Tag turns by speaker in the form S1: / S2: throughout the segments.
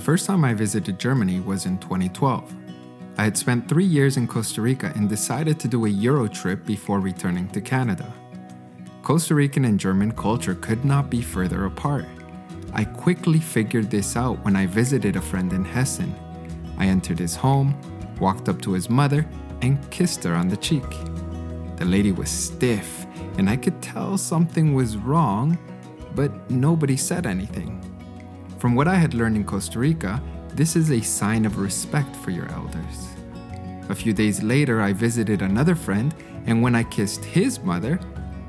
S1: The first time I visited Germany was in 2012. I had spent three years in Costa Rica and decided to do a Euro trip before returning to Canada. Costa Rican and German culture could not be further apart. I quickly figured this out when I visited a friend in Hessen. I entered his home, walked up to his mother, and kissed her on the cheek. The lady was stiff, and I could tell something was wrong, but nobody said anything. From what I had learned in Costa Rica, this is a sign of respect for your elders. A few days later, I visited another friend, and when I kissed his mother,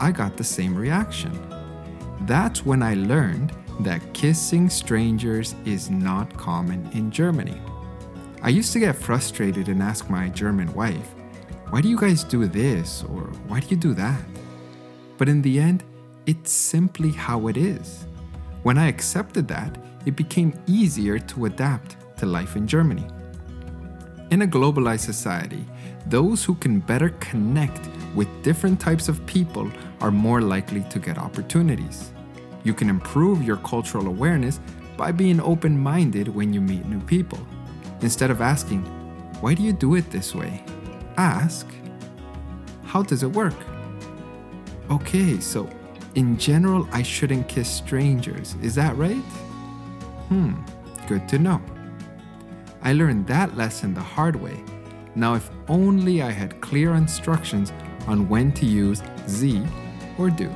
S1: I got the same reaction. That's when I learned that kissing strangers is not common in Germany. I used to get frustrated and ask my German wife, Why do you guys do this? or Why do you do that? But in the end, it's simply how it is. When I accepted that, it became easier to adapt to life in Germany. In a globalized society, those who can better connect with different types of people are more likely to get opportunities. You can improve your cultural awareness by being open minded when you meet new people. Instead of asking, Why do you do it this way? ask, How does it work? Okay, so in general, I shouldn't kiss strangers, is that right? Hmm, good to know. I learned that lesson the hard way. Now, if only I had clear instructions on when to use Sie or du.